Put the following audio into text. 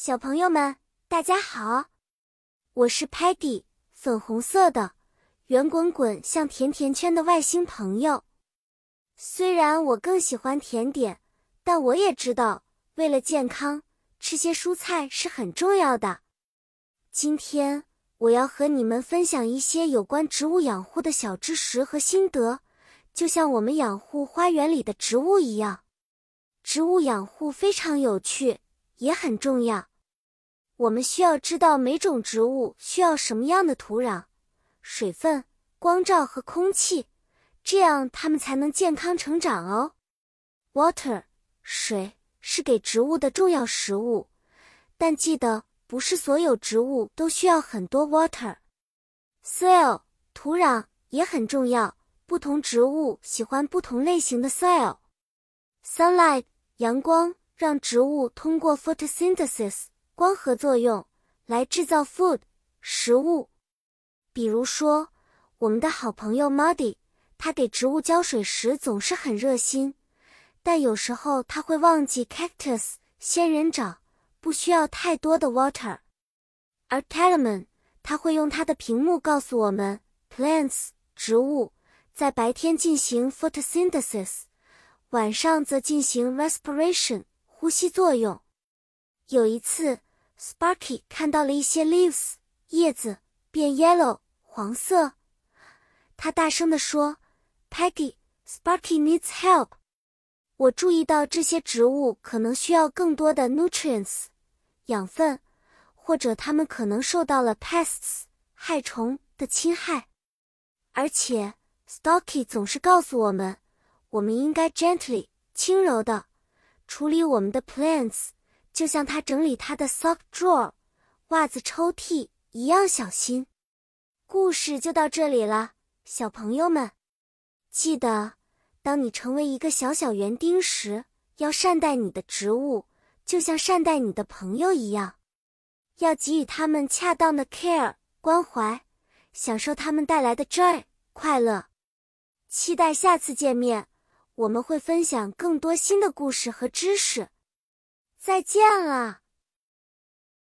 小朋友们，大家好，我是 Patty，粉红色的，圆滚滚像甜甜圈的外星朋友。虽然我更喜欢甜点，但我也知道，为了健康，吃些蔬菜是很重要的。今天我要和你们分享一些有关植物养护的小知识和心得，就像我们养护花园里的植物一样。植物养护非常有趣，也很重要。我们需要知道每种植物需要什么样的土壤、水分、光照和空气，这样它们才能健康成长哦。Water，水是给植物的重要食物，但记得不是所有植物都需要很多 water。Soil，土壤也很重要，不同植物喜欢不同类型的 soil。Sunlight，阳光让植物通过 photosynthesis。光合作用来制造 food 食物，比如说我们的好朋友 Muddy，他给植物浇水时总是很热心，但有时候他会忘记 Cactus 仙人掌不需要太多的 water。而 Talman 他会用他的屏幕告诉我们，plants 植物在白天进行 photosynthesis，晚上则进行 respiration 呼吸作用。有一次。Sparky 看到了一些 leaves 叶子变 yellow 黄色，他大声地说：“Peggy，Sparky needs help。”我注意到这些植物可能需要更多的 nutrients 养分，或者它们可能受到了 pests 害虫的侵害。而且 Stocky 总是告诉我们，我们应该 gently 轻柔的处理我们的 plants。就像他整理他的 sock drawer 袜子抽屉一样小心。故事就到这里了，小朋友们，记得当你成为一个小小园丁时，要善待你的植物，就像善待你的朋友一样，要给予他们恰当的 care 关怀，享受他们带来的 joy 快乐。期待下次见面，我们会分享更多新的故事和知识。再见了。